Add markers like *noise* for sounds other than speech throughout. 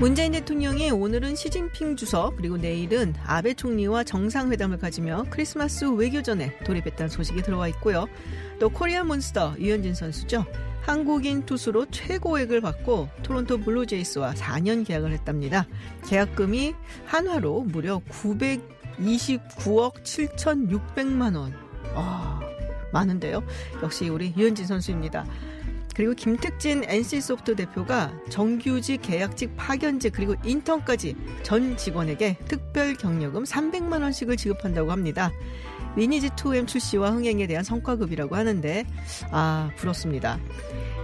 문재인 대통령이 오늘은 시진핑 주석 그리고 내일은 아베 총리와 정상회담을 가지며 크리스마스 외교전에 돌입했다는 소식이 들어와 있고요. 또 코리아 몬스터 류현진 선수죠. 한국인 투수로 최고액을 받고 토론토 블루제이스와 4년 계약을 했답니다. 계약금이 한화로 무려 929억 7,600만 원. 아, 많은데요. 역시 우리 류현진 선수입니다. 그리고 김택진 NC소프트 대표가 정규직, 계약직, 파견직 그리고 인턴까지 전 직원에게 특별 격려금 300만 원씩을 지급한다고 합니다. 리니지 2M 출시와 흥행에 대한 성과급이라고 하는데 아 부럽습니다.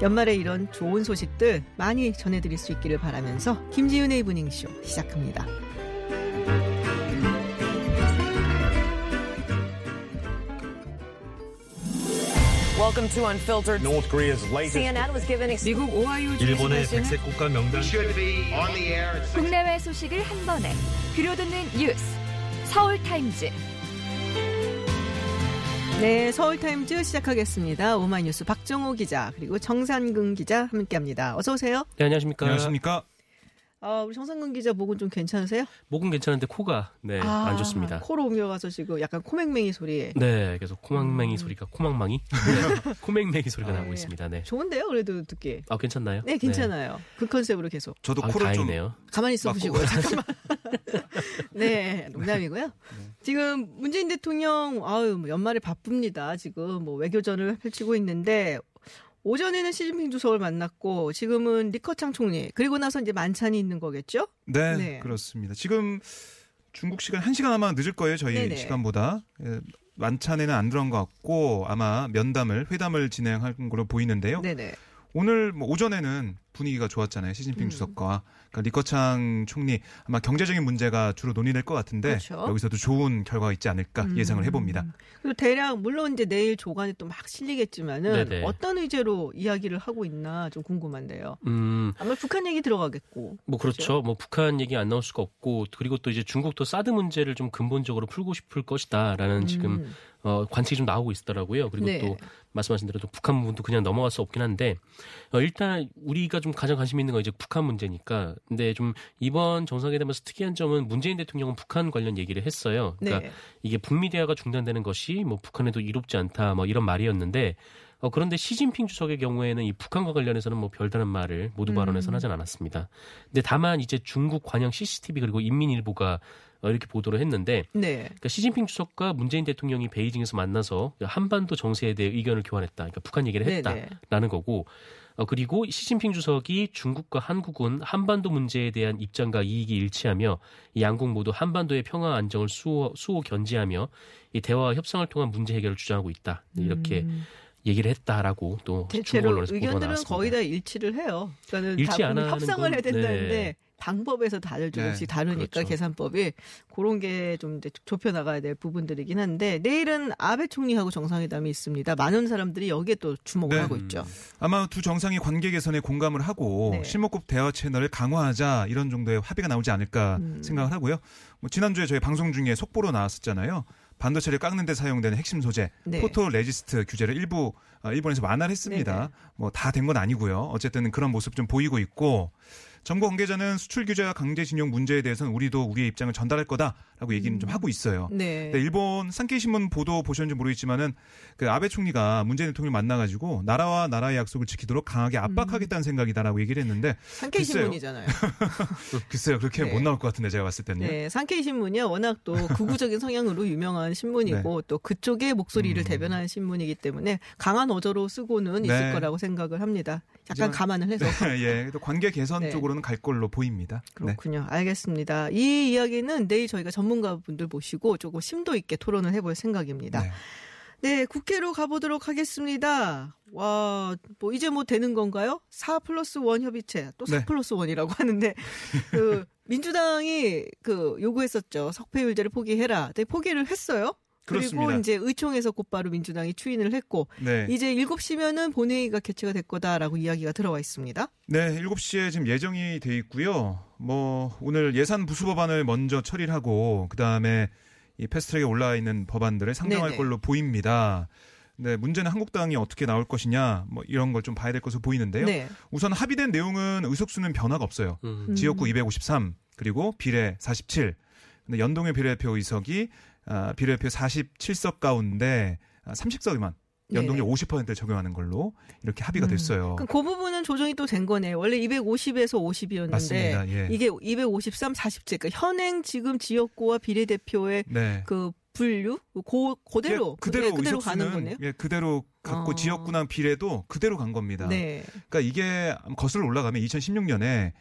연말에 이런 좋은 소식들 많이 전해드릴 수 있기를 바라면서 김지윤의 이브닝쇼 시작합니다. Welcome to Unfiltered. North Korea's latest CNN was given 미국 오하이오 일본의 주에서 백색 국가 명단 should be on the air at six 국내외 소식을 한 번에 들려듣는 뉴스 서울 타임즈 네, 서울타임즈 시작하겠습니다. 오마이뉴스 박정호 기자 그리고 정상근 기자 함께합니다. 어서 오세요. 네, 안녕하십니까. 안녕하십니까? 아, 우리 정상근 기자 목은 좀 괜찮으세요? 목은 괜찮은데 코가 네, 아, 안 좋습니다. 코로 옮겨가서 지금 약간 코맹맹이 소리. 네, 계속 코망맹이 소리가 코망망이 네, *laughs* 코맹맹이 소리가 아, 나고 예. 있습니다. 네. 좋은데요, 그래도 듣기. 아, 괜찮나요? 네, 괜찮아요. 그 컨셉으로 계속. 저도 아, 코를 좀 다행이네요. 가만히 있어 맞고. 보시고. 잠깐만. *laughs* *laughs* 네, 농담이고요. 지금 문재인 대통령, 아유, 뭐 연말에 바쁩니다. 지금 뭐 외교전을 펼치고 있는데, 오전에는 시진핑 주석을 만났고, 지금은 리커창 총리, 그리고 나서 이제 만찬이 있는 거겠죠? 네, 네. 그렇습니다. 지금 중국 시간 1시간 아마 늦을 거예요. 저희 네네. 시간보다. 예, 만찬에는 안 들어간 것 같고 아마 면담을 회담을 진행할 걸로 보이는데요. 네네. 오늘 뭐 오전에는 분위기가 좋았잖아요. 시진핑 음. 주석과 그러니까 리커창 총리 아마 경제적인 문제가 주로 논의될 것 같은데 그렇죠. 여기서도 좋은 결과가 있지 않을까 음. 예상을 해봅니다. 그리고 대략, 물론 이제 내일 조간에 또 막 실리겠지만은, 네네. 어떤 의제로 이야기를 하고 있나 좀 궁금한데요. 음, 아마 북한 얘기 들어가겠고. 뭐 그렇죠. 뭐 북한 얘기 안 나올 수가 없고 그리고 또 이제 중국도 사드 문제를 좀 근본적으로 풀고 싶을 것이다라는 지금 음. 어, 관측이 좀 나오고 있더라고요. 그리고 네. 또 말씀하신 대로 또 북한 부분도 그냥 넘어갈 수 없긴 한데 어, 일단 우리가 좀 가장 관심 있는 건 이제 북한 문제니까. 근데 좀 이번 정상회담에서 특이한 점은 문재인 대통령은 북한 관련 얘기를 했어요. 그러니까 네. 이게 북미 대화가 중단되는 것이 뭐 북한에도 이롭지 않다 뭐 이런 말이었는데 어, 그런데 시진핑 주석의 경우에는 이 북한과 관련해서는 뭐 별다른 말을 모두 음. 발언에서는 하진 않았습니다. 근데 다만 이제 중국 관영 CCTV 그리고 인민일보가 어, 이렇게 보도를 했는데 네. 그러니까 시진핑 주석과 문재인 대통령이 베이징에서 만나서 한반도 정세에 대해 의견을 교환했다. 그러니까 북한 얘기를 네네. 했다라는 거고. 어, 그리고 시진핑 주석이 중국과 한국은 한반도 문제에 대한 입장과 이익이 일치하며 이 양국 모두 한반도의 평화 안정을 수호, 수호 견지하며 이 대화와 협상을 통한 문제 해결을 주장하고 있다. 이렇게 음. 얘기를 했다라고 또 대체로 의견들은. 거의 다 일치를 해요. 그러니까는 일치 다안 하는 협상을 해야 건- 된다는데 네. 방법에서 다들 조금씩 네, 다르니까 그렇죠. 계산법이 그런 게 좀 좁혀 나가야 될 부분들이긴 한데 내일은 아베 총리하고 정상회담이 있습니다. 많은 사람들이 여기에 또 주목을 네. 하고 있죠. 아마 두 정상이 관계 개선에 공감을 하고 네. 실무급 대화 채널을 강화하자 이런 정도의 합의가 나오지 않을까 음. 생각을 하고요. 뭐 지난주에 저희 방송 중에 속보로 나왔었잖아요. 반도체를 깎는 데 사용되는 핵심 소재 네. 포토 레지스트 규제를 일부 어, 일본에서 완화를 했습니다. 네네. 뭐다 된 건 아니고요. 어쨌든 그런 모습 좀 보이고 있고 정부 관계자는 수출 규제와 강제 징용 문제에 대해서는 우리도 우리의 입장을 전달할 거다라고 얘기는 좀 하고 있어요. 네. 네, 일본 산케이 신문 보도 보셨는지 모르겠지만은 그 아베 총리가 문재인 대통령을 만나 가지고 나라와 나라의 약속을 지키도록 강하게 압박하겠다는 생각이다라고 얘기를 했는데 글쎄요. 신문이잖아요. *laughs* 글쎄요 그렇게 네. 못 나올 것 같은데 제가 봤을 때는요. 네, 상케이 신문이요. 워낙 또 극우적인 성향으로 유명한 신문이고 또 그쪽의 목소리를 음. 대변하는 신문이기 때문에 강한 어조로 쓰고는 네. 있을 거라고 생각을 합니다. 약간 감안을 해서. *laughs* 예, 또 관계 개선 네. 쪽으로 는 갈 걸로 보입니다. 네. 그렇군요. 알겠습니다. 이 이야기는 내일 저희가 전문가분들 모시고 조금 심도 있게 토론을 해볼 생각입니다. 네. 네, 국회로 가보도록 하겠습니다. 와, 뭐 이제 뭐 되는 건가요? 4 플러스 1 협의체, 또4 네. 플러스 1이라고 하는데, *laughs* 그, 민주당이 그 요구했었죠. 석패율제를 포기해라. 네, 포기를 했어요. 그리고 그렇습니다. 이제 의총에서 곧바로 민주당이 추인을 했고 네. 이제 7시면은 본회의가 개최가 될 거다라고 이야기가 들어와 있습니다. 네, 7시에 지금 예정이 돼 있고요. 뭐 오늘 예산 부수 법안을 먼저 처리를 하고 그다음에 이 패스트트랙에 올라와 있는 법안들을 상정할 네네. 걸로 보입니다. 네, 문제는 한국당이 어떻게 나올 것이냐 뭐 이런 걸 좀 봐야 될 것으로 보이는데요. 네. 우선 합의된 내용은 의석수는 변화가 없어요. 음. 지역구 253 그리고 비례 47. 근데 연동의 비례대표 의석이 아, 비례대표 47석 가운데 아, 30석에만 연동률 50%를 적용하는 걸로 이렇게 합의가 음. 됐어요. 그 부분은 조정이 또 된 거네요. 원래 250에서 50이었는데 맞습니다. 예. 이게 253, 40제. 그러니까 현행 지금 지역구와 비례대표의 네. 그 분류 고, 그대로 예, 그대로 예, 그대로 가는 거네요. 예, 그대로 갖고 어. 지역구나 비례도 그대로 간 겁니다. 네. 그러니까 이게 거슬러 올라가면 2016년에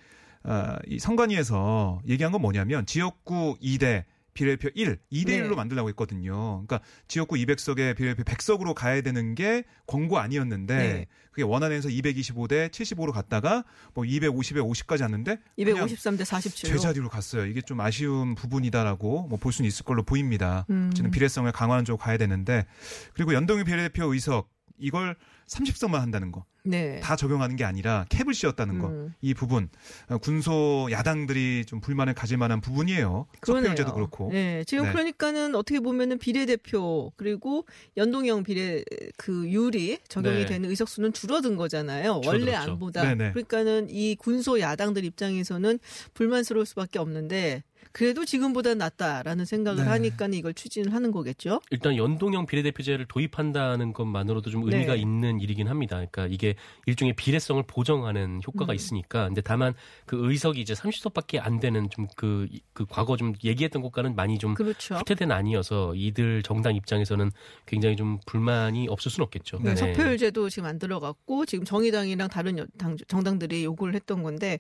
어, 이 선관위에서 얘기한 건 뭐냐면 지역구 2대 비례표 1, 2대 네. 1로 만들려고 했거든요. 그러니까 지역구 200석에 비례표 100석으로 가야 되는 게 권고 아니었는데 네. 그게 원안에서 225대 75로 갔다가 뭐 250에 50까지 왔는데 그냥 253대 47로. 제자리로 갔어요. 이게 좀 아쉬운 부분이다라고 뭐 볼 수는 있을 걸로 보입니다. 음. 저는 비례성을 강화하는 쪽으로 가야 되는데 그리고 연동형 비례대표 의석 이걸 30석만 한다는 거. 네. 다 적용하는 게 아니라 캡을 씌웠다는 거. 음. 이 부분 어, 군소 야당들이 좀 불만을 가질 만한 부분이에요. 석패율제도 그렇고. 네, 지금 네. 그러니까는 어떻게 보면은 비례대표 그리고 연동형 비례 그 율이 적용이 네. 되는 의석수는 줄어든 거잖아요. 원래 줄어들었죠. 안보다. 네네. 그러니까는 이 군소 야당들 입장에서는 불만스러울 수밖에 없는데 그래도 지금보다 낫다라는 생각을 네. 하니까 이걸 추진을 하는 거겠죠. 일단 연동형 비례대표제를 도입한다는 것만으로도 좀 의미가 네. 있는 일이긴 합니다. 그러니까 이게 일종의 비례성을 보정하는 효과가 음. 있으니까. 근데 다만 그 의석이 이제 30석밖에 안 되는 좀그그 과거 좀 얘기했던 것과는 많이 좀 그렇죠. 후퇴된 아니어서 이들 정당 입장에서는 굉장히 좀 불만이 없을 수는 없겠죠. 네, 석패율제도 지금 안 들어갔고 지금 정의당이랑 다른 여- 당, 정당들이 요구를 했던 건데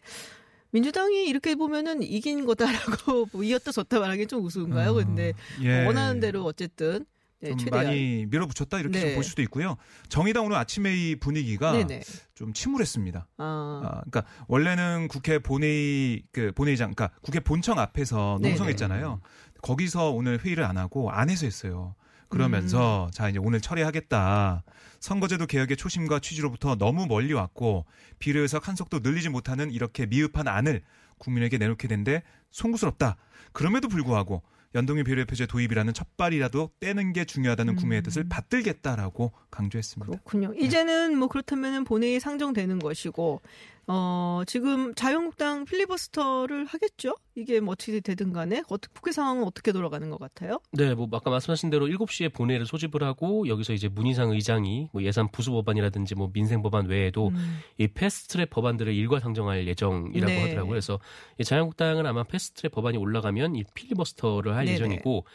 민주당이 이렇게 보면은 이긴 거다라고 *laughs* 뭐 이었다 졌다 말하기 좀 우스운가요? 어, 근데 예. 원하는 대로 어쨌든 네, 좀 최대한 많이 밀어붙였다 이렇게 네. 좀볼 수도 있고요. 정의당 오늘 아침에 이 분위기가 네네. 좀 침울했습니다. 아, 아, 그러니까 원래는 국회 본회의 그 본회의장, 그러니까 국회 본청 앞에서 네네. 농성했잖아요. 거기서 오늘 회의를 안 하고 안에서 했어요. 그러면서 음. 자 이제 오늘 처리하겠다. 선거제도 개혁의 초심과 취지로부터 너무 멀리 왔고 비례의석 한 석도 늘리지 못하는 이렇게 미흡한 안을 국민에게 내놓게 된데 송구스럽다. 그럼에도 불구하고 연동형 비례표제 도입이라는 첫발이라도 떼는 게 중요하다는 국민의 음. 뜻을 받들겠다라고 강조했습니다. 그렇군요. 이제는 뭐 그렇다면은 본회의 상정되는 것이고 어 지금 자유한국당 필리버스터를 하겠죠? 이게 뭐 어떻게 되든 간에 어떻게 국회 상황은 어떻게 돌아가는 것 같아요? 네, 뭐 아까 말씀하신 대로 7시에 본회의를 소집을 하고 여기서 이제 문희상 의장이 뭐 예산 부수 법안이라든지 뭐 민생 법안 외에도 음. 이 패스트트랙 법안들을 일괄 상정할 예정이라고 네. 하더라고요. 그래서 이 자유한국당은 아마 패스트트랙 법안이 올라가면 이 필리버스터를 할 네네. 예정이고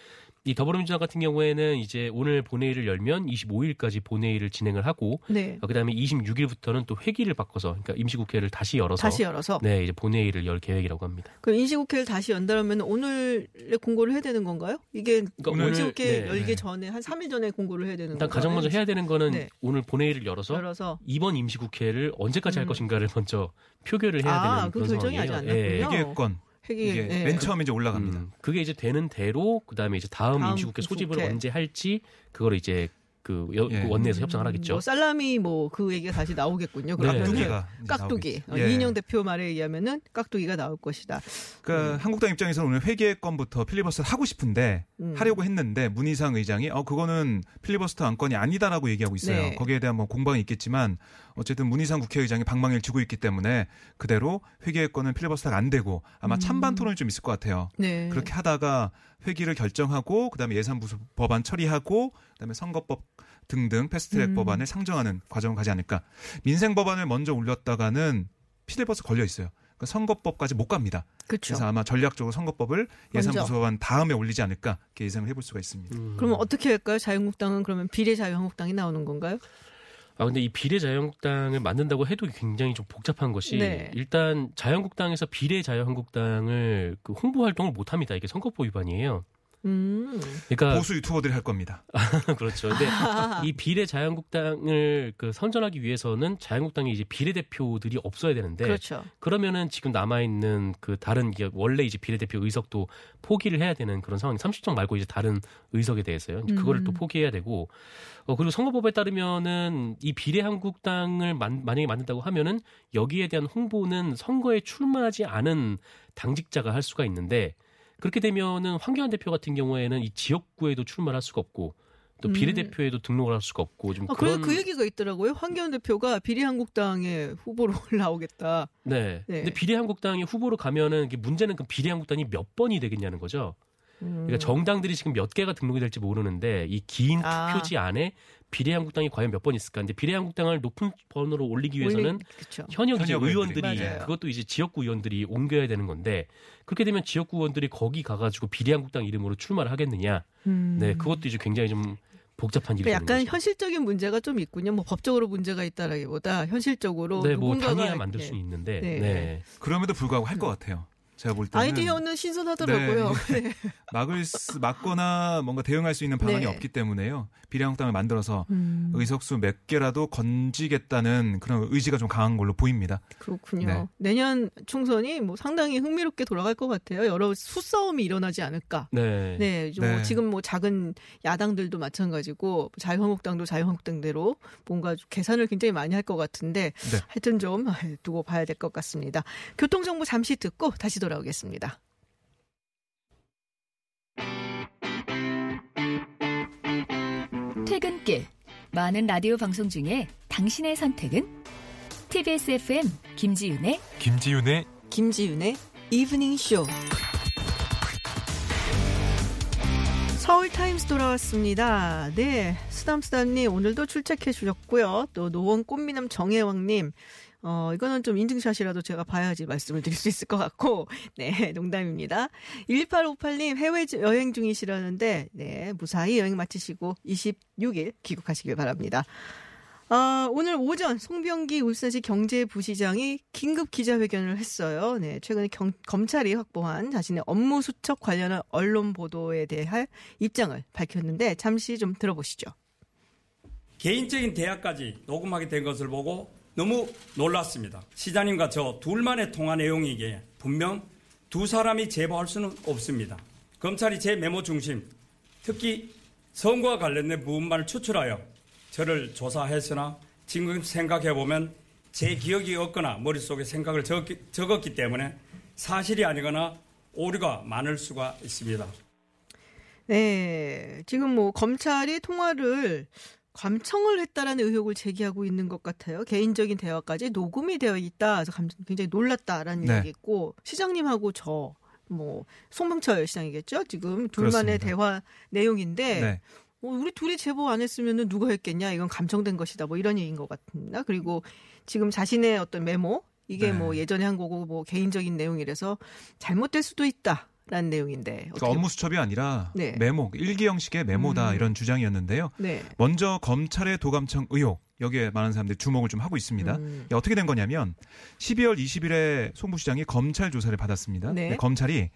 이 더불어민주당 같은 경우에는 이제 오늘 본회의를 열면 25일까지 본회의를 진행을 하고 네. 어, 그다음에 26일부터는 또 회기를 바꿔서 그러니까 임시국회를 다시 열어서 다시 열어서 네, 이제 본회의를 열 계획이라고 합니다. 그럼 인시국회를 다시 연다면 오늘에 공고를 해야 되는 건가요? 이게 그러니까 오늘- 인시국회 네. 열기 네. 전에 한 3일 전에 공고를 해야 되는 일단 건가요? 가장 먼저 해야 되는 거는 네. 오늘 본회의를 열어서 열어서 이번 임시국회를 언제까지 할 음. 것인가를 먼저 표결을 해야 아, 되는 그 그런 결정이 아직 상황이에요. 안 예. 났군요. 회계권 회기 이게 네. 맨 처음에 이제 올라갑니다. 음, 그게 이제 되는 대로 그다음에 이제 다음, 다음 임시국회 소집을 국회. 언제 할지 그거를 이제 그 여- 예. 그 원내에서 협상을 음, 하겠죠. 뭐 살라미 뭐 그 얘기가 다시 나오겠군요. 네. 깍두기가 이제 깍두기. 어, 예. 이인영 대표 말에 의하면은 깍두기가 나올 것이다. 그러니까 한국당 입장에서는 오늘 회계권부터 필리버스터 하고 싶은데 음. 하려고 했는데 문희상 의장이 어 그거는 필리버스터 안건이 아니다라고 얘기하고 있어요. 네. 거기에 대한 뭐 공방이 있겠지만 어쨌든 문희상 국회의장이 방망이를 쥐고 있기 때문에 그대로 회계권은 필리버스터가 안 되고 아마 음. 찬반 토론이 좀 있을 것 같아요. 네. 그렇게 하다가 회기를 결정하고 그다음에 예산 부수 법안 처리하고 그다음에 선거법 등등 패스트트랙 음. 법안을 상정하는 과정을 가지 않을까. 민생 법안을 먼저 올렸다가는 필리버스 걸려 있어요. 그러니까 선거법까지 못 갑니다. 그렇죠. 그래서 아마 전략적으로 선거법을 예산 먼저. 부수법안 다음에 올리지 않을까 이렇게 예상을 해볼 수가 있습니다. 음. 그러면 어떻게 할까요? 자유한국당은 그러면 비례 자유한국당이 나오는 건가요? 아 근데 이 비례 자유한국당을 만든다고 해도 굉장히 좀 복잡한 것이 네. 일단 자유한국당에서 비례 자유한국당을 그 홍보 활동을 못 합니다. 이게 선거법 위반이에요. 음. 그러니까 보수 유튜버들이 할 겁니다. *laughs* 그렇죠. 근데 *laughs* 이 비례 자유한국당을 그 선전하기 위해서는 자유한국당이 이제 비례 대표들이 없어야 되는데 그렇죠. 그러면은 지금 남아 있는 그 다른 게 원래 이제 비례 대표 의석도 포기를 해야 되는 그런 상황이 30석 말고 이제 다른 의석에 대해서요. 그거를 음. 또 포기해야 되고 어 그리고 선거법에 따르면은 이 비례 한국당을 만, 만약에 만든다고 하면은 여기에 대한 홍보는 선거에 출마하지 않은 당직자가 할 수가 있는데 그렇게 되면은 황교안 대표 같은 경우에는 이 지역구에도 출마를 할 수가 없고 또 음. 비례대표에도 등록을 할 수가 없고 좀 아, 그런 그 얘기가 있더라고요. 황교안 대표가 비례한국당의 후보로 *laughs* 올라오겠다. 네. 네. 근데 비례한국당이 후보로 가면은 문제는 그 비례한국당이 몇 번이 되겠냐는 거죠. 음. 그러니까 정당들이 지금 몇 개가 등록이 될지 모르는데 이긴 아. 투표지 안에 비례한국당이 과연 몇 번 있을까? 근데 비례한국당을 높은 번호로 올리기 위해서는 그렇죠. 현역, 의원들이. 맞아요. 그것도 이제 지역구 의원들이 옮겨야 되는 건데 그렇게 되면 지역구 의원들이 거기 가가지고 비례한국당 이름으로 출마를 하겠느냐? 음. 네, 그것도 이제 굉장히 좀 복잡한 일이 그러니까 약간. 현실적인 문제가 좀 있군요. 뭐 법적으로 문제가 있다라기보다 현실적으로 네, 뭐 누군가가 당해야 만들 네. 수는 있는데, 네. 네. 그럼에도 불구하고 할 것 같아요. 제가 볼 때는 아이디어는 신선하더라고요. 네. *laughs* *laughs* 막을 수, 막거나 뭔가 대응할 수 있는 방안이 네. 없기 때문에요. 비례한국당을 만들어서 음, 의석수 몇 개라도 건지겠다는 그런 의지가 좀 강한 걸로 보입니다. 그렇군요. 네. 내년 총선이 뭐 상당히 흥미롭게 돌아갈 것 같아요. 여러 수싸움이 일어나지 않을까. 네. 네, 좀 네. 지금 뭐 작은 야당들도 마찬가지고 자유한국당도 자유한국당대로 뭔가 좀 계산을 굉장히 많이 할 것 같은데 네. 하여튼 좀 두고 봐야 될 것 같습니다. 교통정보 잠시 듣고 다시 돌아 오겠습니다. 퇴근길 많은 라디오 방송 중에 당신의 선택은 TBS FM 김지윤의 김지윤의 김지윤의 이브닝 쇼. 서울 타임스 돌아왔습니다. 네, 수담수담님 오늘도 출첵해 주셨고요. 또 노원 꽃미남 정혜왕님. 어, 이거는 좀 인증샷이라도 제가 봐야지 말씀을 드릴 수 있을 것 같고, *laughs* 네, 농담입니다. 1858님 해외 여행 중이시라는데, 네, 무사히 여행 마치시고 26일 귀국하시길 바랍니다. 아, 오늘 오전 송병기 울산시 경제부시장이 긴급 기자회견을 했어요. 네, 최근에 경- 검찰이 확보한 자신의 업무 수첩 관련한 언론 보도에 대한 입장을 밝혔는데 잠시 좀 들어보시죠. 개인적인 대화까지 녹음하게 된 것을 보고 너무 놀랐습니다. 시장님과 저 둘만의 통화 내용이기에 분명 두 사람이 제보할 수는 없습니다. 검찰이 제 메모 중심, 특히 선거와 관련된 부분만을 추출하여 저를 조사했으나 지금 생각해보면 제 기억이 없거나 머릿속에 생각을 적었기, 적었기 때문에 사실이 아니거나 오류가 많을 수가 있습니다. 네, 지금 뭐 검찰이 통화를 감청을 했다라는 의혹을 제기하고 있는 것 같아요. 개인적인 대화까지 녹음이 되어 있다. 그래서 감- 굉장히 놀랐다라는 네. 얘기했고 시장님하고 저 뭐 송병철 시장이겠죠. 지금 둘만의 그렇습니다. 대화 내용인데 네. 어, 우리 둘이 제보 안 했으면 누가 했겠냐? 이건 감청된 것이다. 뭐 이런 얘기인 것 같습니다. 그리고 지금 자신의 어떤 메모 이게 네. 뭐 예전에 한 거고 뭐 개인적인 내용이라서 잘못될 수도 있다 라는 내용인데 그러니까 업무 수첩이 아니라 네. 메모, 일기 형식의 메모다 음. 이런 주장이었는데요. 네. 먼저 검찰의 도감청 의혹 여기에 많은 사람들이 주목을 좀 하고 있습니다. 음. 어떻게 된 거냐면 12월 20일에 송부시장이 검찰 조사를 받았습니다. 네. 검찰이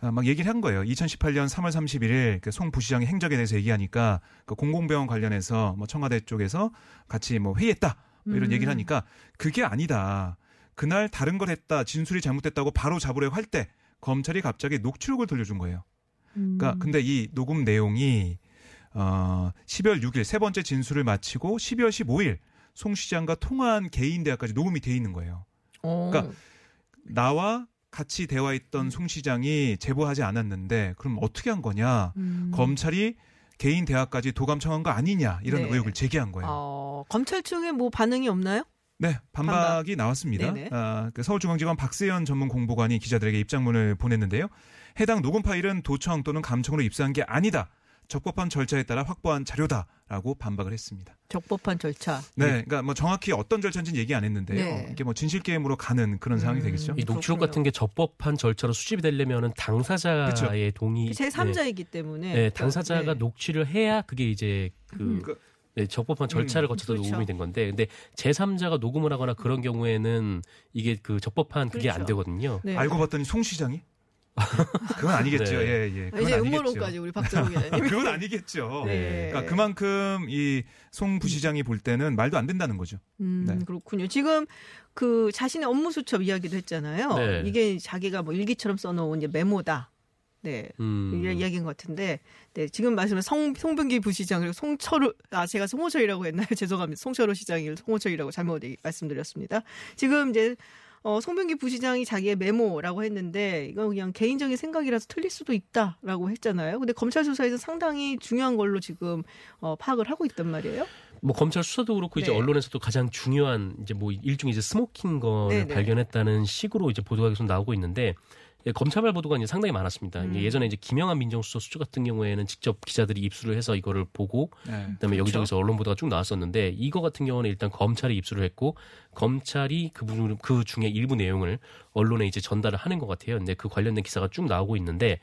아, 막 얘기를 한 거예요. 2018년 3월 31일 그송 부시장의 행적에 대해서 얘기하니까 그 공공병원 관련해서 뭐 청와대 쪽에서 같이 뭐 회의했다 뭐 이런 음. 얘기를 하니까 그게 아니다. 그날 다른 걸 했다. 진술이 잘못됐다고 바로 잡으려고 할때 검찰이 갑자기 녹취록을 들려준 거예요. 음. 그러니까 근데 이 녹음 내용이 어 12월 6일 세 번째 진술을 마치고 12월 15일 송 시장과 통화한 개인 대화까지 녹음이 돼 있는 거예요. 어. 그러니까 나와 같이 대화했던 송 시장이 제보하지 않았는데 그럼 어떻게 한 거냐? 음. 검찰이 개인 대화까지 도감 청한 거 아니냐 이런 네. 의혹을 제기한 거예요. 어, 검찰 측에 뭐 반응이 없나요? 네, 반박이 나왔습니다. 네네. 아, 그 서울중앙지검 박세현 전문 공보관이 기자들에게 입장문을 보냈는데요. 해당 녹음 파일은 도청 또는 감청으로 입수한 게 아니다. 적법한 절차에 따라 확보한 자료다라고 반박을 했습니다. 적법한 절차. 네, 그러니까 뭐 정확히 어떤 절차인지는 얘기 안 했는데요. 네. 이게 뭐 진실 게임으로 가는 그런 상황이 음. 되겠죠. 이 녹취록 그렇군요. 같은 게 적법한 절차로 수집이 되려면은 당사자의 동의 제 3자이기 때문에. 네, 네, 당사자가 네. 녹취를 해야 그게 이제 그 음. 그- 네, 적법한 절차를 음, 거쳐서 그렇죠. 녹음이 된 건데 근데 제3자가 녹음을 하거나 그런 경우에는 이게 그 적법한 그게 안 그렇죠. 되거든요. 네. 알고 봤더니 송 시장이 *laughs* 그건 아니겠죠. 네. 예, 예. 그건 이제 아니겠죠. 음모론까지 우리 기자님. *laughs* 그건 아니겠죠. 네. 그러니까 그만큼 이 송 부시장이 볼 때는 말도 안 된다는 거죠. 음, 네. 그렇군요. 지금 그 자신의 업무 수첩 이야기도 했잖아요. 네. 이게 자기가 뭐 일기처럼 써놓은 이제 메모다. 네. 음. 이 이야기인 것 같은데, 네, 지금 말씀은 성, 송병기 부시장, 그리고 송철우, 아, 제가 송호철이라고 했나요? *laughs* 죄송합니다. 송철우 시장이 송호철이라고 잘못 말씀드렸습니다. 지금 이제, 어, 송병기 부시장이 자기의 메모라고 했는데, 이건 그냥 개인적인 생각이라서 틀릴 수도 있다라고 했잖아요. 근데 검찰 수사에서 상당히 중요한 걸로 지금, 어, 파악을 하고 있단 말이에요. 뭐 검찰 수사도 그렇고 이제 네. 언론에서도 가장 중요한 이제 뭐 일종의 이제 smoking gun을 네, 네. 발견했다는 식으로 이제 보도가 계속 나오고 있는데 예, 검찰발 보도가 이제 상당히 많았습니다. 음. 예전에 이제 김영한 민정수석 수첩 같은 경우에는 직접 기자들이 입수를 해서 이거를 보고 네. 그다음에 그렇죠. 여기저기서 언론 보도가 쭉 나왔었는데 이거 같은 경우는 일단 검찰이 입수를 했고 검찰이 그 부분 그 중에 일부 내용을 언론에 이제 전달을 하는 것 같아요. 근데 그 관련된 기사가 쭉 나오고 있는데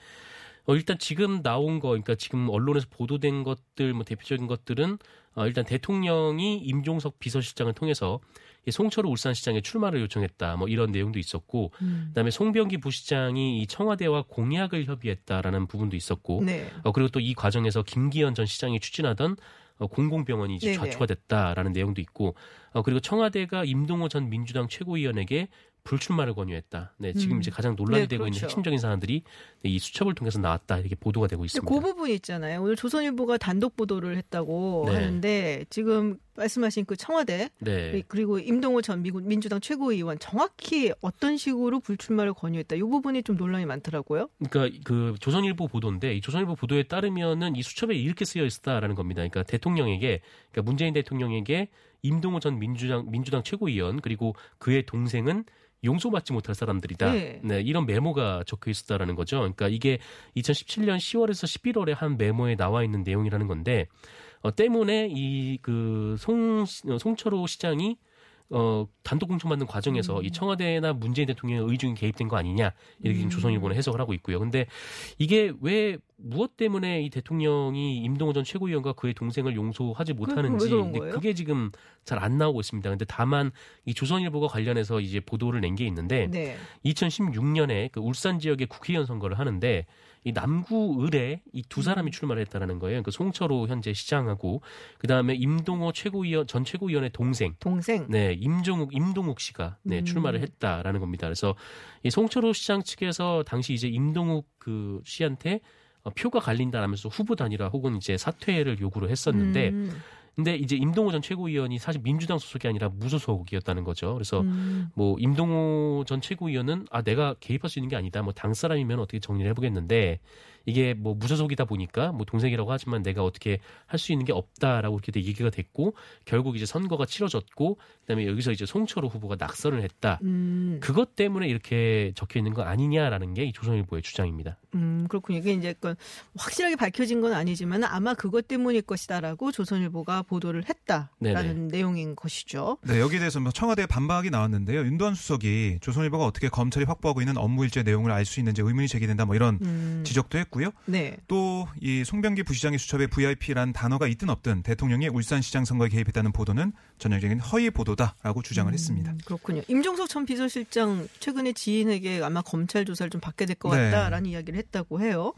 어, 일단 지금 나온 거, 그러니까 지금 언론에서 보도된 것들, 뭐 대표적인 것들은 어, 일단 대통령이 임종석 비서실장을 통해서 이 송철우 울산시장에 출마를 요청했다, 뭐 이런 내용도 있었고, 그다음에 송병기 부시장이 이 청와대와 공약을 협의했다라는 부분도 있었고, 네. 어, 그리고 또 이 과정에서 김기현 전 시장이 추진하던 어, 공공병원이 이제 네네. 좌초가 됐다라는 내용도 있고, 어, 그리고 청와대가 임동호 전 민주당 최고위원에게 불출마를 권유했다. 네, 지금 음. 이제 가장 논란이 네, 되고 있는 그렇죠. 핵심적인 사안들이 네, 이 수첩을 통해서 나왔다 이렇게 보도가 되고 있습니다. 그 부분 있잖아요. 오늘 조선일보가 단독 보도를 했다고 네. 하는데 지금 말씀하신 그 청와대 네. 그리고 임동호 전 미국 민주당 최고위원 정확히 어떤 식으로 불출마를 권유했다. 이 부분이 좀 논란이 많더라고요. 그러니까 그 조선일보 보도인데 이 조선일보 보도에 따르면은 이 수첩에 이렇게 쓰여 있다라는 겁니다. 그러니까 대통령에게 그러니까 문재인 대통령에게 임동호 전 민주당 민주당 최고위원 그리고 그의 동생은 용서받지 못할 사람들이다. 네. 네. 이런 메모가 적혀 있었다라는 거죠. 그러니까 이게 2017년 10월에서 11월에 한 메모에 나와 있는 내용이라는 건데 어, 때문에 이 그 송 송철호 시장이 어, 단독 공천받는 과정에서 음. 이 청와대나 문재인 대통령의 의중이 개입된 거 아니냐 이렇게 지금 조선일보는 해석을 하고 있고요. 근데 이게 왜 무엇 때문에 이 대통령이 임동호 전 최고위원과 그의 동생을 용서하지 못하는지 근데? 그게 지금 잘 안 나오고 있습니다. 근데 다만 이 조선일보가 관련해서 이제 보도를 낸 게 있는데 네. 2016년에 그 울산 지역의 국회의원 선거를 하는데 이 남구 을에 이두 음. 사람이 출마를 했다라는 거예요. 그 송철호 현재 시장하고 그 다음에 임동호 최고위원 전 최고위원의 동생 동생. 네, 임종욱, 임동욱 씨가 네, 음. 출마를 했다라는 겁니다. 그래서 이 송철호 시장 측에서 당시 이제 임동욱 그 씨한테 어, 표가 갈린다라면서 후보 단일화 혹은 이제 사퇴를 요구를 했었는데, 음. 근데 이제 임동호 전 최고위원이 사실 민주당 소속이 아니라 무소속이었다는 거죠. 그래서 음. 뭐 임동호 전 최고위원은 아 내가 개입할 수 있는 게 아니다. 뭐 당 사람이면 어떻게 정리를 해보겠는데 이게 뭐 무소속이다 보니까 뭐 동생이라고 하지만 내가 어떻게 할 수 있는 게 없다라고 이렇게 얘기가 됐고 결국 이제 선거가 치러졌고 그다음에 여기서 이제 송철호 후보가 낙선을 했다. 음. 그것 때문에 이렇게 적혀 있는 거 아니냐라는 게이 조선일보의 주장입니다. 음, 그렇군요. 이게 이제 그 확실하게 밝혀진 건 아니지만 아마 그것 때문일 것이다라고 조선일보가 보도를 했다라는 내용인 것이죠. 네, 여기에 대해서 뭐 청와대 반박이 나왔는데요. 윤도한 수석이 조선일보가 어떻게 검찰이 확보하고 있는 업무 일제 내용을 알 수 있는지 의문이 제기된다 뭐 이런 음. 지적도 했고요. 네. 또 이 송병기 부시장의 수첩에 VIP란 단어가 있든 없든 대통령이 울산시장 선거에 개입했다는 보도는 전형적인 허위 보도다 라고 주장을 했습니다. 음, 그렇군요. 임종석 전 비서실장 최근에 지인에게 아마 검찰 조사를 좀 받게 될것 네. 같다라는 이야기를 했다고 해요.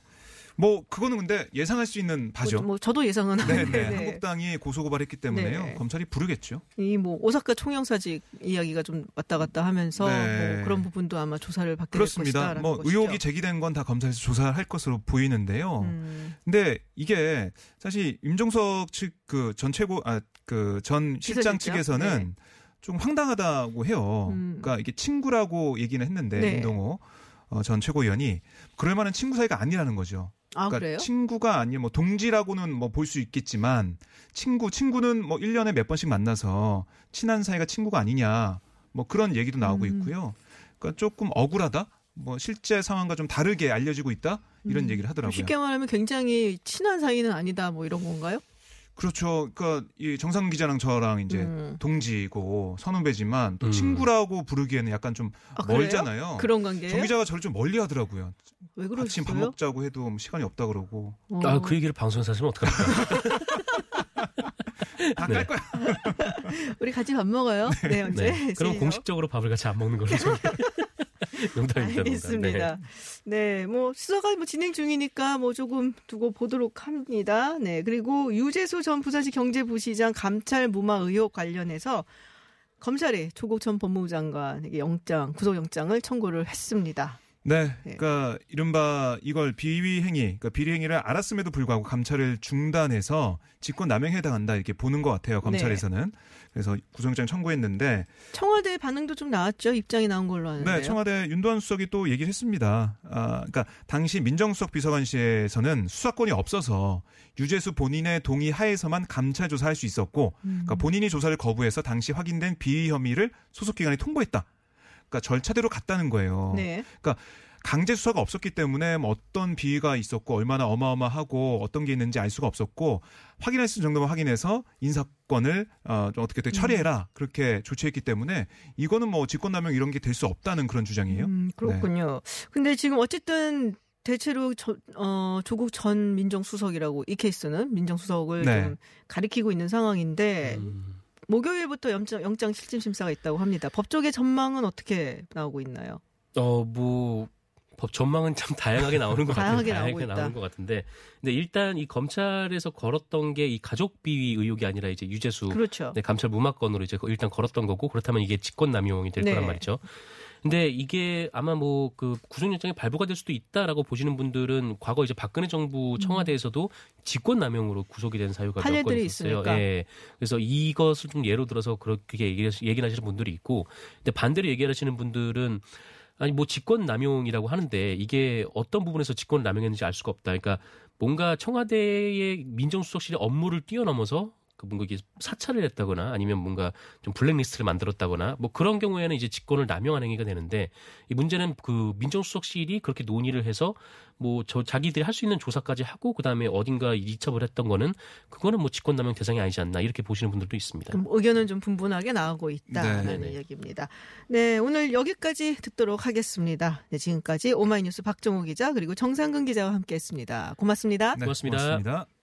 뭐 그거는 근데 예상할 수 있는 바죠. 뭐, 뭐 저도 예상은 네, 하는데 네. 한국당이 고소고발했기 때문에요. 네. 검찰이 부르겠죠. 이 뭐 오사카 총영사직 이야기가 좀 왔다 갔다 하면서 네. 뭐 그런 부분도 아마 조사를 받게 그렇습니다. 뭐 의혹이 제기된 건 다 검찰에서 조사할 것으로 보이는데요. 음, 근데 이게 사실 임종석 측 그 전 최고 아 그 전 실장? 측에서는 네. 좀 황당하다고 해요. 음. 그러니까 이게 친구라고 얘기는 했는데 네. 임동호 어, 전 최고위원이 그럴 만한 친구 사이가 아니라는 거죠. 아 그러니까 그래요? 친구가 아니면 뭐 동지라고는 뭐 볼 수 있겠지만 친구 친구는 뭐 1년에 몇 번씩 만나서 친한 사이가 친구가 아니냐 뭐 그런 얘기도 나오고 음. 있고요. 그러니까 조금 억울하다. 뭐 실제 상황과 좀 다르게 알려지고 있다 이런 음. 얘기를 하더라고요. 쉽게 말하면 굉장히 친한 사이는 아니다 뭐 이런 건가요? 그렇죠. 그러니까 이 정상 기자랑 저랑 이제 음. 동지고 선후배지만 또 음. 친구라고 부르기에는 약간 좀 아? 멀잖아요. 그런 관계예요? 정 기자가 저를 좀 멀리 하더라고요. 왜밥 그러셨어요? 먹자고 해도 뭐 시간이 없다 그러고 어. 아그 얘기를 방송에서 하시면 어떡합니까? *laughs* 다 네. 깔 거야. *laughs* 우리 같이 밥 먹어요. *laughs* 네, 언제? 네. 그럼. 공식적으로 밥을 같이 안 먹는 걸로 좀. *laughs* 농담입니다. 알겠습니다. 농담. 네, 뭐 수사가 뭐 진행 중이니까 뭐 조금 두고 보도록 합니다. 네, 그리고 유재수 전 부산시 경제부시장 감찰 무마 의혹 관련해서 검찰이 조국 전 법무부 장관에게 영장, 구속영장을 청구를 했습니다. 네, 네. 그러니까 이른바 이걸 비위 행위, 그러니까 비리 행위를 알았음에도 불구하고 감찰을 중단해서 직권 남용에 해당한다 이렇게 보는 것 같아요 검찰에서는. 그래서 구속영장 청구했는데, 청와대 반응도 좀 나왔죠. 입장이 나온 걸로 아는데요. 네, 청와대 윤도한 수석이 또 얘기를 했습니다. 아, 그러니까 당시 민정수석 비서관실에서는 수사권이 없어서 유재수 본인의 동의 하에서만 감찰 조사할 수 있었고, 그러니까 본인이 조사를 거부해서 당시 확인된 비위 혐의를 소속 기관에 통보했다. 그러니까 절차대로 갔다는 거예요. 네. 강제 수사가 없었기 때문에 뭐 어떤 비위가 있었고 얼마나 어마어마하고 어떤 게 있는지 알 수가 없었고 확인할 수 있는 정도만 확인해서 인사권을 어, 좀 어떻게 처리해라 그렇게 조치했기 때문에 이거는 뭐 직권남용 이런 게 될 수 없다는 그런 주장이에요. 음, 그렇군요. 근데 지금 어쨌든 대체로 저, 어, 조국 전 민정수석이라고 이 케이스는 민정수석을 네. 좀 가리키고 있는 상황인데 음. 목요일부터 영장, 영장 실질 심사가 있다고 합니다. 법조계 전망은 어떻게 나오고 있나요? 어, 뭐, 법 전망은 참 다양하게 나오는 것 같아요. 다양하게 있다. 나오는 것 같은데. 근데 일단 이 검찰에서 걸었던 게 이 가족 비위 의혹이 아니라 이제 유재수 그렇죠. 네, 감찰 무마건으로 이제 일단 걸었던 거고 그렇다면 이게 직권 남용이 될 네. 거란 말이죠. 근데 이게 아마 뭐 그 구속영장이 발부가 될 수도 있다라고 보시는 분들은 과거 이제 박근혜 정부 청와대에서도 직권 남용으로 구속이 된 사유가 몇 건 있었어요. 예. 그래서 이것을 좀 예로 들어서 그렇게 얘기, 얘기를 하시는 분들이 있고 근데 반대로 얘기하시는 분들은 아니 뭐 직권 남용이라고 하는데 이게 어떤 부분에서 직권 남용했는지 알 수가 없다. 그러니까 뭔가 청와대의 민정수석실의 업무를 뛰어넘어서 그 뭔가 이게 사찰을 했다거나 아니면 뭔가 좀 블랙리스트를 만들었다거나 뭐 그런 경우에는 이제 직권을 남용한 행위가 되는데 이 문제는 그 민정수석실이 그렇게 논의를 해서 뭐 저 자기들이 할 수 있는 조사까지 하고 그다음에 어딘가 이첩을 했던 거는 그거는 뭐 직권 남용 대상이 아니지 않나 이렇게 보시는 분들도 있습니다. 그럼 의견은 좀 분분하게 나오고 있다는 네. 얘기입니다. 네, 오늘 여기까지 듣도록 하겠습니다. 네, 지금까지 오마이뉴스 박정호 기자 그리고 정상근 기자와 함께했습니다. 고맙습니다. 네, 고맙습니다. 고맙습니다.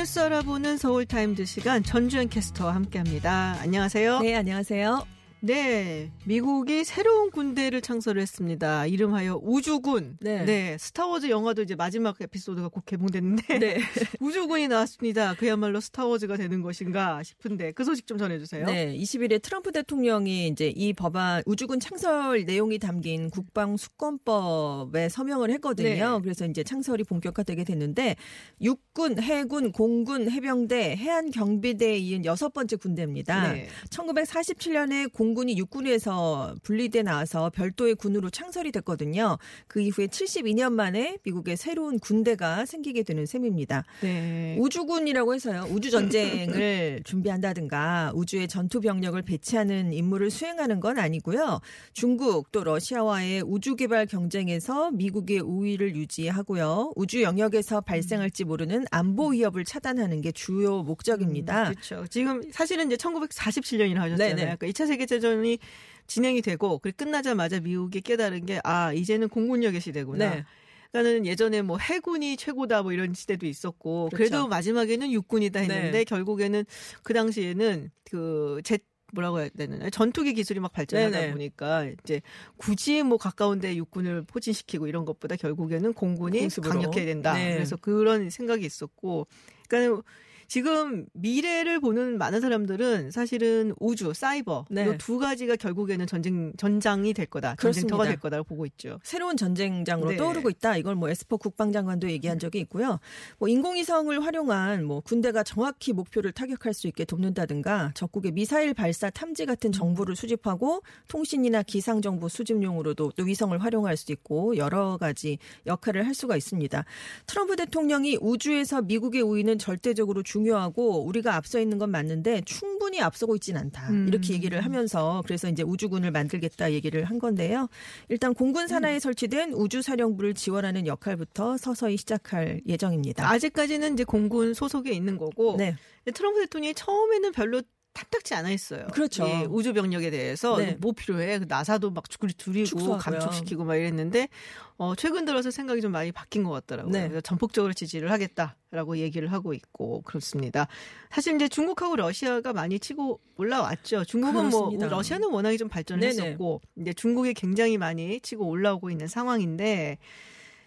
뉴스 알아보는 서울 타임즈 시간 전주현 캐스터와 함께합니다. 안녕하세요. 네, 안녕하세요. 네, 미국이 새로운 군대를 창설을 했습니다. 이름하여 우주군. 네. 스타워즈 영화도 이제 마지막 에피소드가 곧 개봉됐는데 네. *laughs* 우주군이 나왔습니다. 그야말로 스타워즈가 되는 것인가 싶은데 그 소식 좀 전해주세요. 네, 20일에 트럼프 대통령이 이제 이 법안 우주군 창설 내용이 담긴 국방 수권법에 서명을 했거든요. 네. 그래서 이제 창설이 본격화되게 됐는데 육군, 해군, 공군, 해병대, 해안 경비대에 이은 여섯 번째 군대입니다. 네. 1947년에 공 군이 육군에서 분리돼 나와서 별도의 군으로 창설이 됐거든요. 그 이후에 72년 만에 미국의 새로운 군대가 생기게 되는 셈입니다. 네. 우주군이라고 해서요. 우주 전쟁을 *laughs* 준비한다든가 우주에 전투 병력을 배치하는 임무를 수행하는 건 아니고요. 중국 또 러시아와의 우주 개발 경쟁에서 미국의 우위를 유지하고요. 우주 영역에서 발생할지 모르는 안보 위협을 차단하는 게 주요 목적입니다. 그렇죠. 지금 사실은 이제 1947년이라고 하셨잖아요. 네네. 그러니까 2차 세계 대전이 진행이 되고 그 끝나자마자 미국이 깨달은 게 아 이제는 공군력의 시대구나. 네. 그러니까는 예전에 뭐 해군이 최고다 뭐 이런 시대도 있었고 그래도 그렇죠. 마지막에는 육군이다 했는데 네. 결국에는 그 당시에는 그제 뭐라고 해야 되나 전투기 기술이 막 발전하다 네네. 보니까 이제 굳이 뭐 가까운데 육군을 포진시키고 이런 것보다 결국에는 공군이 공습으로. 강력해야 된다. 네. 그래서 그런 생각이 있었고, 그러니까 지금 미래를 보는 많은 사람들은 사실은 우주, 사이버 네. 이두 가지가 결국에는 전쟁 전장이 될 거다, 그렇습니다. 전쟁터가 될 거다라고 보고 있죠. 새로운 전쟁장으로 네. 떠오르고 있다. 이걸 뭐 에스퍼 국방장관도 얘기한 적이 있고요. 뭐 인공위성을 활용한 뭐 군대가 정확히 목표를 타격할 수 있게 돕는다든가 적국의 미사일 발사 탐지 같은 정보를 수집하고 통신이나 기상 정보 수집용으로도 또 위성을 활용할 수 있고 여러 가지 역할을 할 수가 있습니다. 트럼프 대통령이 우주에서 미국의 우위는 절대적으로 중 요하고 우리가 앞서 있는 건 맞는데 충분히 앞서고 있진 않다. 음. 이렇게 얘기를 하면서 그래서 이제 우주군을 만들겠다 얘기를 한 건데요. 일단 공군 산하에 설치된 우주 사령부를 지원하는 역할부터 서서히 시작할 예정입니다. 아직까지는 이제 공군 소속에 있는 거고 네. 트럼프 대통령이 처음에는 별로 탐탁지 않아 했어요. 그렇죠. 예, 우주 병력에 대해서 네. 뭐 필요해? 그 나사도 막 줄이 줄이고 축소하고요. 감축시키고 막 이랬는데 어, 최근 들어서 생각이 좀 많이 바뀐 것 같더라고요. 네. 그래서 전폭적으로 지지를 하겠다라고 얘기를 하고 있고 그렇습니다. 사실 이제 중국하고 러시아가 많이 치고 올라왔죠. 중국은 그렇습니다. 뭐 러시아는 워낙에 좀 발전을 네네. 했었고 이제 중국이 굉장히 많이 치고 올라오고 있는 상황인데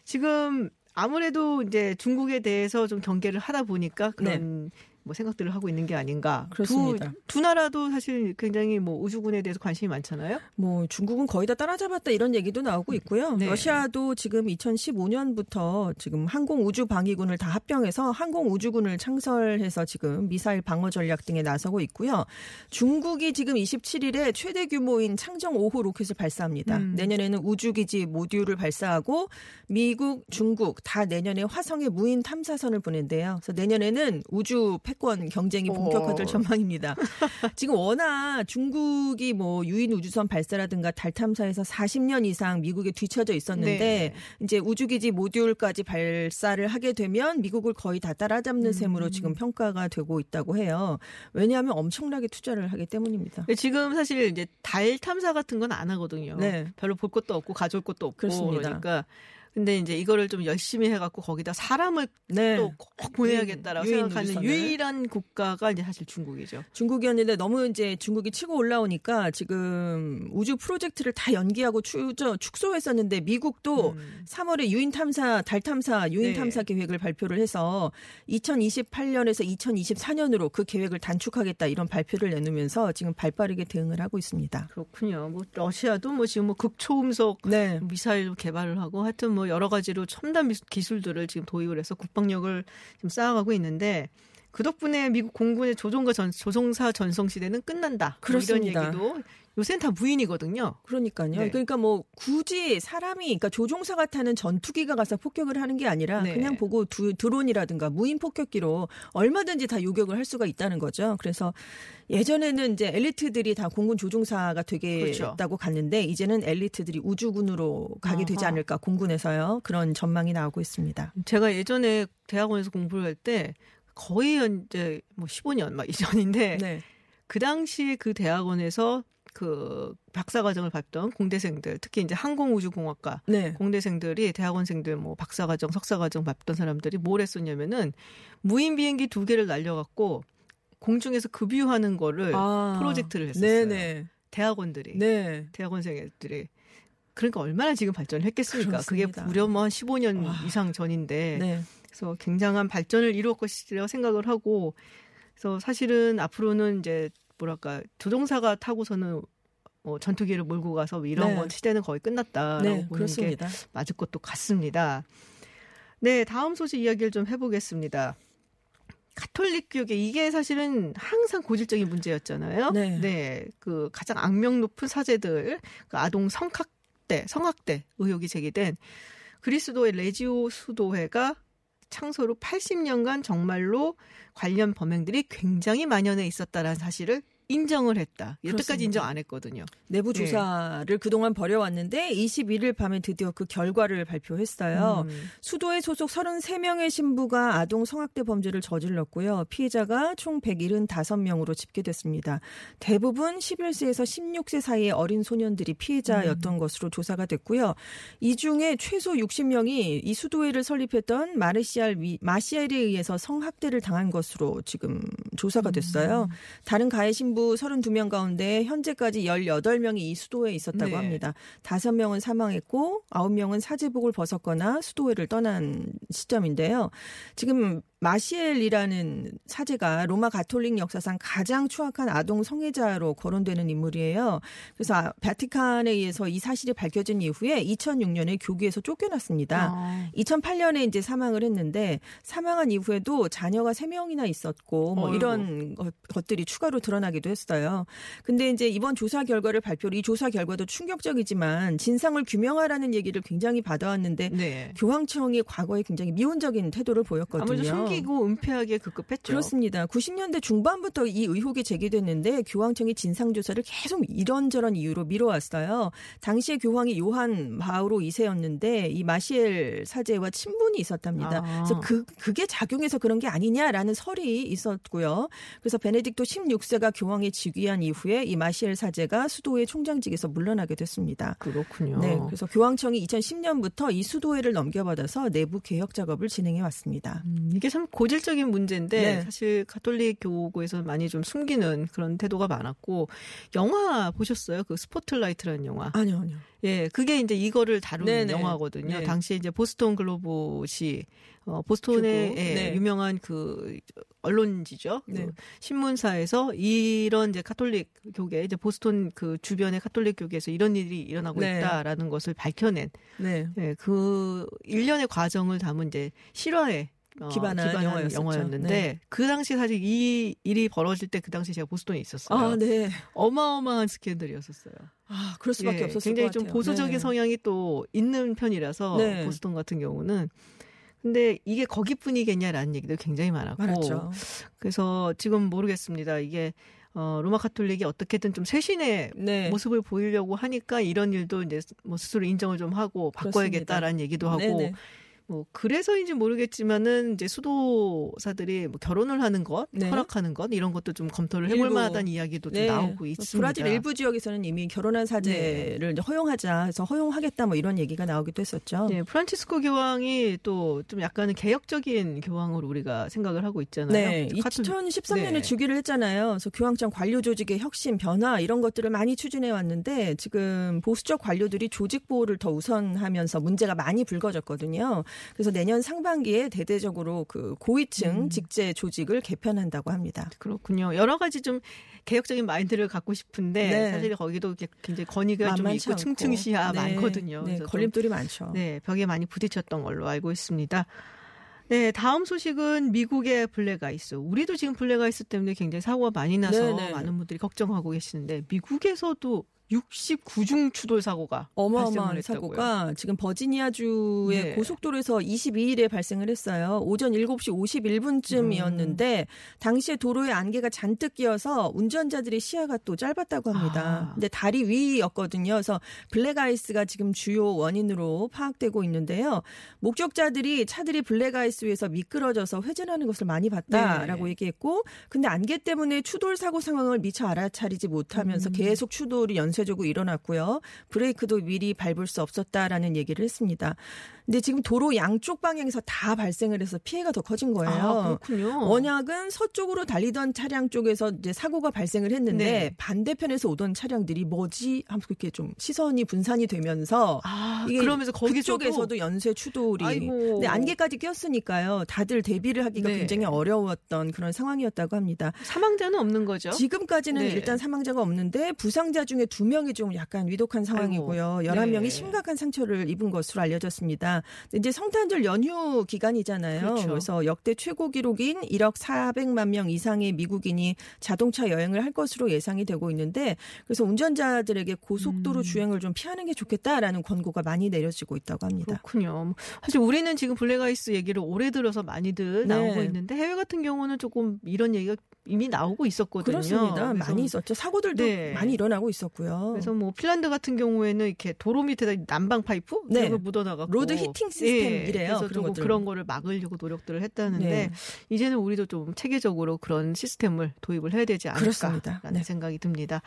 지금 아무래도 이제 중국에 대해서 좀 경계를 하다 보니까 그런 뭐 생각들을 하고 있는 게 아닌가. 네. 그렇습니다. 두, 두 나라도 사실 굉장히 뭐 우주군에 대해서 관심이 많잖아요. 뭐 중국은 거의 다 따라잡았다 이런 얘기도 나오고 있고요. 네. 러시아도 지금 2015년부터 지금 항공 우주 방위군을 다 합병해서 항공 우주군을 창설해서 지금 미사일 방어 전략 등에 나서고 있고요. 중국이 지금 27일에 최대 규모인 창정 5호 로켓을 발사합니다. 음. 내년에는 우주기지 모듈을 발사하고 미국, 중국 다 내년에 화성에 무인 탐사선을 보낸대요. 그래서 내년에는 우주 패권 경쟁이 본격화될 오. 전망입니다. *laughs* 지금 워낙 중국이 뭐 유인 우주선 발사라든가 달 탐사에서 40년 이상 미국에 뒤처져 있었는데 네. 이제 우주기지 모듈까지 발사를 하게 되면 미국을 거의 다 따라잡는 음. 셈으로 지금 평가가 되고 있다고 해요. 왜냐하면 엄청나게 투자를 하기 때문입니다. 지금 사실 이제 달 탐사 같은 건 안 하거든요. 네. 별로 볼 것도 없고 가져올 것도 없고 그렇습니다. 그러니까 근데 이제 이거를 좀 열심히 해갖고 거기다 사람을 네. 또꼭 보내야겠다라고 유인 생각하는 우주선을. 유일한 국가가 이제 사실 중국이죠. 중국이었는데 너무 이제 중국이 치고 올라오니까 지금 우주 프로젝트를 다 연기하고 추저, 축소했었는데 미국도 음. 3월에 유인 탐사, 달 탐사, 유인 네. 탐사 계획을 발표를 해서 2028년에서 2024년으로 그 계획을 단축하겠다 이런 발표를 내놓으면서 지금 발빠르게 대응을 하고 있습니다. 그렇군요. 뭐 러시아도 뭐 지금 뭐 극초음속 네. 미사일 개발을 하고 하여튼 뭐 여러 가지로 첨단 미- 기술들을 지금 도입을 해서 국방력을 지금 쌓아가고 있는데 그 덕분에 미국 공군의 조종과 전, 조종사 전성 시대는 끝난다. 뭐 그렇습니다. 이런 얘기도 요새는 다 무인이거든요. 그러니까요. 네. 그러니까 뭐 굳이 사람이 그러니까 조종사가 타는 전투기가 가서 폭격을 하는 게 아니라 네. 그냥 보고 두, 드론이라든가 무인 폭격기로 얼마든지 다 요격을 할 수가 있다는 거죠. 그래서 예전에는 이제 엘리트들이 다 공군 조종사가 되겠다고 그렇죠. 갔는데 이제는 엘리트들이 우주군으로 가게 되지 아하. 않을까 공군에서요. 그런 전망이 나오고 있습니다. 제가 예전에 대학원에서 공부를 할 때 거의 현재 뭐 15년 막 이전인데 네. 그 당시에 그 대학원에서 그 박사 과정을 밟던 공대생들 특히 이제 항공우주공학과 네. 공대생들이 대학원생들 뭐 박사 과정, 석사 과정 밟던 사람들이 뭘 했었냐면은 무인 비행기 두 개를 날려갖고 공중에서 급유하는 거를 아. 프로젝트를 했었어요. 네네. 대학원들이 네. 대학원생들이 그러니까 얼마나 지금 발전을 했겠습니까? 그게 그렇습니다. 무려 뭐한 15년 와. 이상 전인데 네. 그래서 굉장한 발전을 이루었 것이라고 생각을 하고 그래서 사실은 앞으로는 이제 뭐랄까 조종사가 타고서는 뭐 전투기를 몰고 가서 뭐 이런 네. 건 시대는 거의 끝났다라고 네. 보는 게 그렇습니다. 맞을 것도 같습니다. 네, 다음 소식 이야기를 좀 해보겠습니다. 가톨릭 교계 이게 사실은 항상 고질적인 문제였잖아요. 네. 그 가장 악명 높은 사제들, 그 아동 성학대, 성학대 의혹이 제기된 그리스도의 레지오 수도회가 창소 후 80년간 정말로 관련 범행들이 굉장히 만연해 있었다라는 사실을 인정을 했다. 여태까지 그렇습니다. 인정 안 했거든요. 내부 네. 조사를 그동안 벌여왔는데 21일 밤에 드디어 그 결과를 발표했어요. 음. 수도에 소속 33명의 신부가 아동 성학대 범죄를 저질렀고요. 피해자가 총 175명으로 집계됐습니다. 대부분 11세에서 16세 사이의 어린 소년들이 피해자였던 것으로 조사가 됐고요. 이 중에 최소 60명이 이 수도회를 설립했던 마르시알 위, 마시엘에 의해서 성학대를 당한 것으로 지금 조사가 됐어요. 다른 가해 신부 32명 가운데 현재까지 18명이 이 수도회에 있었다고 네. 합니다. 5명은 사망했고 9명은 사제복을 벗었거나 수도회를 떠난 시점인데요. 지금 마시엘이라는 사제가 로마 가톨릭 역사상 가장 추악한 아동 성애자로 거론되는 인물이에요. 그래서 아, 바티칸에 의해서 이 사실이 밝혀진 이후에 2006년에 교계에서 쫓겨났습니다. 아. 2008년에 이제 사망을 했는데 사망한 이후에도 자녀가 3명이나 있었고 뭐 어이구. 이런 것- 것들이 추가로 드러나기도 했어요. 근데 이제 이번 조사 결과를 발표로 이 조사 결과도 충격적이지만 진상을 규명하라는 얘기를 굉장히 받아왔는데 네. 교황청이 과거에 굉장히 미온적인 태도를 보였거든요. 숨기고 은폐하게 급급했죠. 그렇습니다. 90년대 중반부터 이 의혹이 제기됐는데 교황청이 진상조사를 계속 이런저런 이유로 미뤄왔어요. 당시에 교황이 요한 바오로 2세였는데 이 마시엘 사제와 친분이 있었답니다. 아. 그래서 그, 그게 작용해서 그런 게 아니냐라는 설이 있었고요. 그래서 베네딕토 16세가 교황에 즉위한 이후에 이 마시엘 사제가 수도회 총장직에서 물러나게 됐습니다. 그렇군요. 네, 그래서 교황청이 2010년부터 이 수도회를 넘겨받아서 내부 개혁 작업을 진행해 왔습니다. 음, 이게 참 고질적인 문제인데 네. 사실 가톨릭 교구에서 많이 좀 숨기는 그런 태도가 많았고 영화 보셨어요? 그 스포트라이트라는 영화. 아니요, 아니요. 예, 그게 이제 이거를 다루는 네네. 영화거든요. 네. 당시에 이제 보스턴 글로브지 어, 보스턴의 교구. 예, 네. 유명한 그 언론지죠. 네. 그 신문사에서 이런 이제 카톨릭 교계 이제 보스턴 그 주변의 카톨릭 교계에서 이런 일이 일어나고 네. 있다라는 것을 밝혀낸 네. 예, 그 일련의 과정을 담은 이제 실화에 어, 기반한 영화였었죠. 영화였는데 네. 그 당시 사실 이 일이 벌어질 때 그 당시 제가 보스턴에 있었어요. 아, 네. 어마어마한 스캔들이었었어요. 아, 그럴 수밖에 예, 없었을 굉장히 것 좀. 보수적인 네. 성향이 또 있는 편이라서 네. 보스턴 같은 경우는 근데 이게 거기뿐이겠냐라는 얘기도 굉장히 많았고 많았죠. 그래서 지금 모르겠습니다. 이게 어, 로마 카톨릭이 어떻게든 좀 쇄신의 네. 모습을 보이려고 하니까 이런 일도 이제 뭐 스스로 인정을 좀 하고 바꿔야겠다라는 얘기도 하고 네네. 뭐 그래서인지 모르겠지만은 이제 수도사들이 뭐 결혼을 하는 것, 네. 허락하는 것 이런 것도 좀 검토를 해볼 일부. 만하다는 이야기도 좀 네. 나오고 있습니다. 브라질 일부 지역에서는 이미 결혼한 사제를 이제 허용하자 해서 허용하겠다 뭐 이런 얘기가 나오기도 했었죠. 네, 프란치스코 교황이 또 좀 약간은 개혁적인 교황으로 우리가 생각을 하고 있잖아요. 네, 카톨- 2013년에 네. 즉위를 했잖아요. 그래서 교황청 관료 조직의 혁신, 변화 이런 것들을 많이 추진해 왔는데 지금 보수적 관료들이 조직 보호를 더 우선하면서 문제가 많이 불거졌거든요. 그래서 내년 상반기에 대대적으로 그 고위층 음. 직제 조직을 개편한다고 합니다. 그렇군요. 여러 가지 좀 개혁적인 마인드를 갖고 싶은데 네. 사실 거기도 굉장히 건의가 좀 있고 않고. 층층시하 네. 많거든요. 네, 걸림돌이 많죠. 네, 벽에 많이 부딪혔던 걸로 알고 있습니다. 네, 다음 소식은 미국의 black ice. 우리도 지금 black ice 때문에 굉장히 사고가 많이 나서 네네. 많은 분들이 걱정하고 계시는데 미국에서도 69중 추돌 사고가 어마어마한. 사고가 지금 버지니아주의 네. 고속도로에서 22일에 발생을 했어요. 오전 7시 51분쯤이었는데 음. 당시에 도로에 안개가 잔뜩 끼어서 운전자들의 시야가 또 짧았다고 합니다. 아. 근데 다리 위였거든요. 그래서 black ice가 지금 주요 원인으로 파악되고 있는데요. 목격자들이 차들이 black ice 위에서 미끄러져서 회전하는 것을 많이 봤다라고 네. 얘기했고 근데 안개 때문에 추돌 사고 상황을 미처 알아차리지 못하면서 음. 계속 추돌이 연쇄 적으로 일어났고요. 브레이크도 미리 밟을 수 없었다라는 얘기를 했습니다. 근데 지금 도로 양쪽 방향에서 다 발생을 해서 피해가 더 커진 거예요. 아, 그렇군요. 원약은 서쪽으로 달리던 차량 쪽에서 이제 사고가 발생을 했는데 네. 반대편에서 오던 차량들이 뭐지 하면서 그렇게 좀 시선이 분산이 되면서 아, 그러면서 거기서도 그쪽에서도 연쇄 추돌이 아이고. 근데 안개까지 꼈으니까요. 다들 대비를 하기가 네. 굉장히 어려웠던 그런 상황이었다고 합니다. 사망자는 없는 거죠? 지금까지는 네. 일단 사망자가 없는데 부상자 중에 두 명이 좀 약간 위독한 상황이고요. 아이고. 11명이 네. 심각한 상처를 입은 것으로 알려졌습니다. 이제 성탄절 연휴 기간이잖아요. 그렇죠. 래서 역대 최고 기록인 1억 400만 명 이상의 미국인이 자동차 여행을 할 것으로 예상이 되고 있는데 그래서 운전자들에게 고속도로 음. 주행을 좀 피하는 게 좋겠다라는 권고가 많이 내려지고 있다고 합니다. 그렇군요. 사실 우리는 지금 black ice 얘기를 오래 들어서 많이들 네. 나오고 있는데 해외 같은 경우는 조금 이런 얘기가 이미 나오고 있었거든요. 그렇습니다. 그래서 많이 있었죠. 사고들도 네. 많이 일어나고 있었고요. 그래서 뭐 핀란드 같은 경우에는 이렇게 도로 밑에다 난방 파이프 네. 이런 걸 묻어놔가고 road heating system이래요. 그래서 그런 조금 것들. 그런 거를 막으려고 노력들을 했다는데 네. 이제는 우리도 좀 체계적으로 그런 시스템을 도입을 해야 되지. 않을까라는 네. 생각이 듭니다.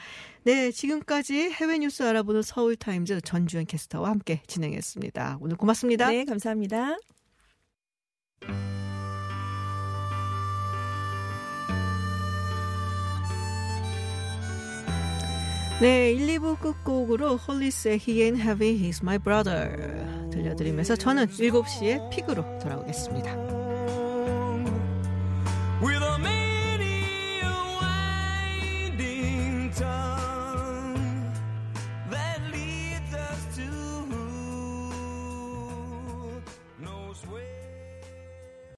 네, 지금까지 해외 뉴스 알아보는 서울 타임즈 전주현 캐스터와 함께 진행했습니다. 오늘 고맙습니다. 네, 감사합니다. 네, 1, 2부 끝곡으로 홀리스의 He Ain't Heavy, He's My Brother 들려드리면서 저는 7시에 픽으로 돌아오겠습니다.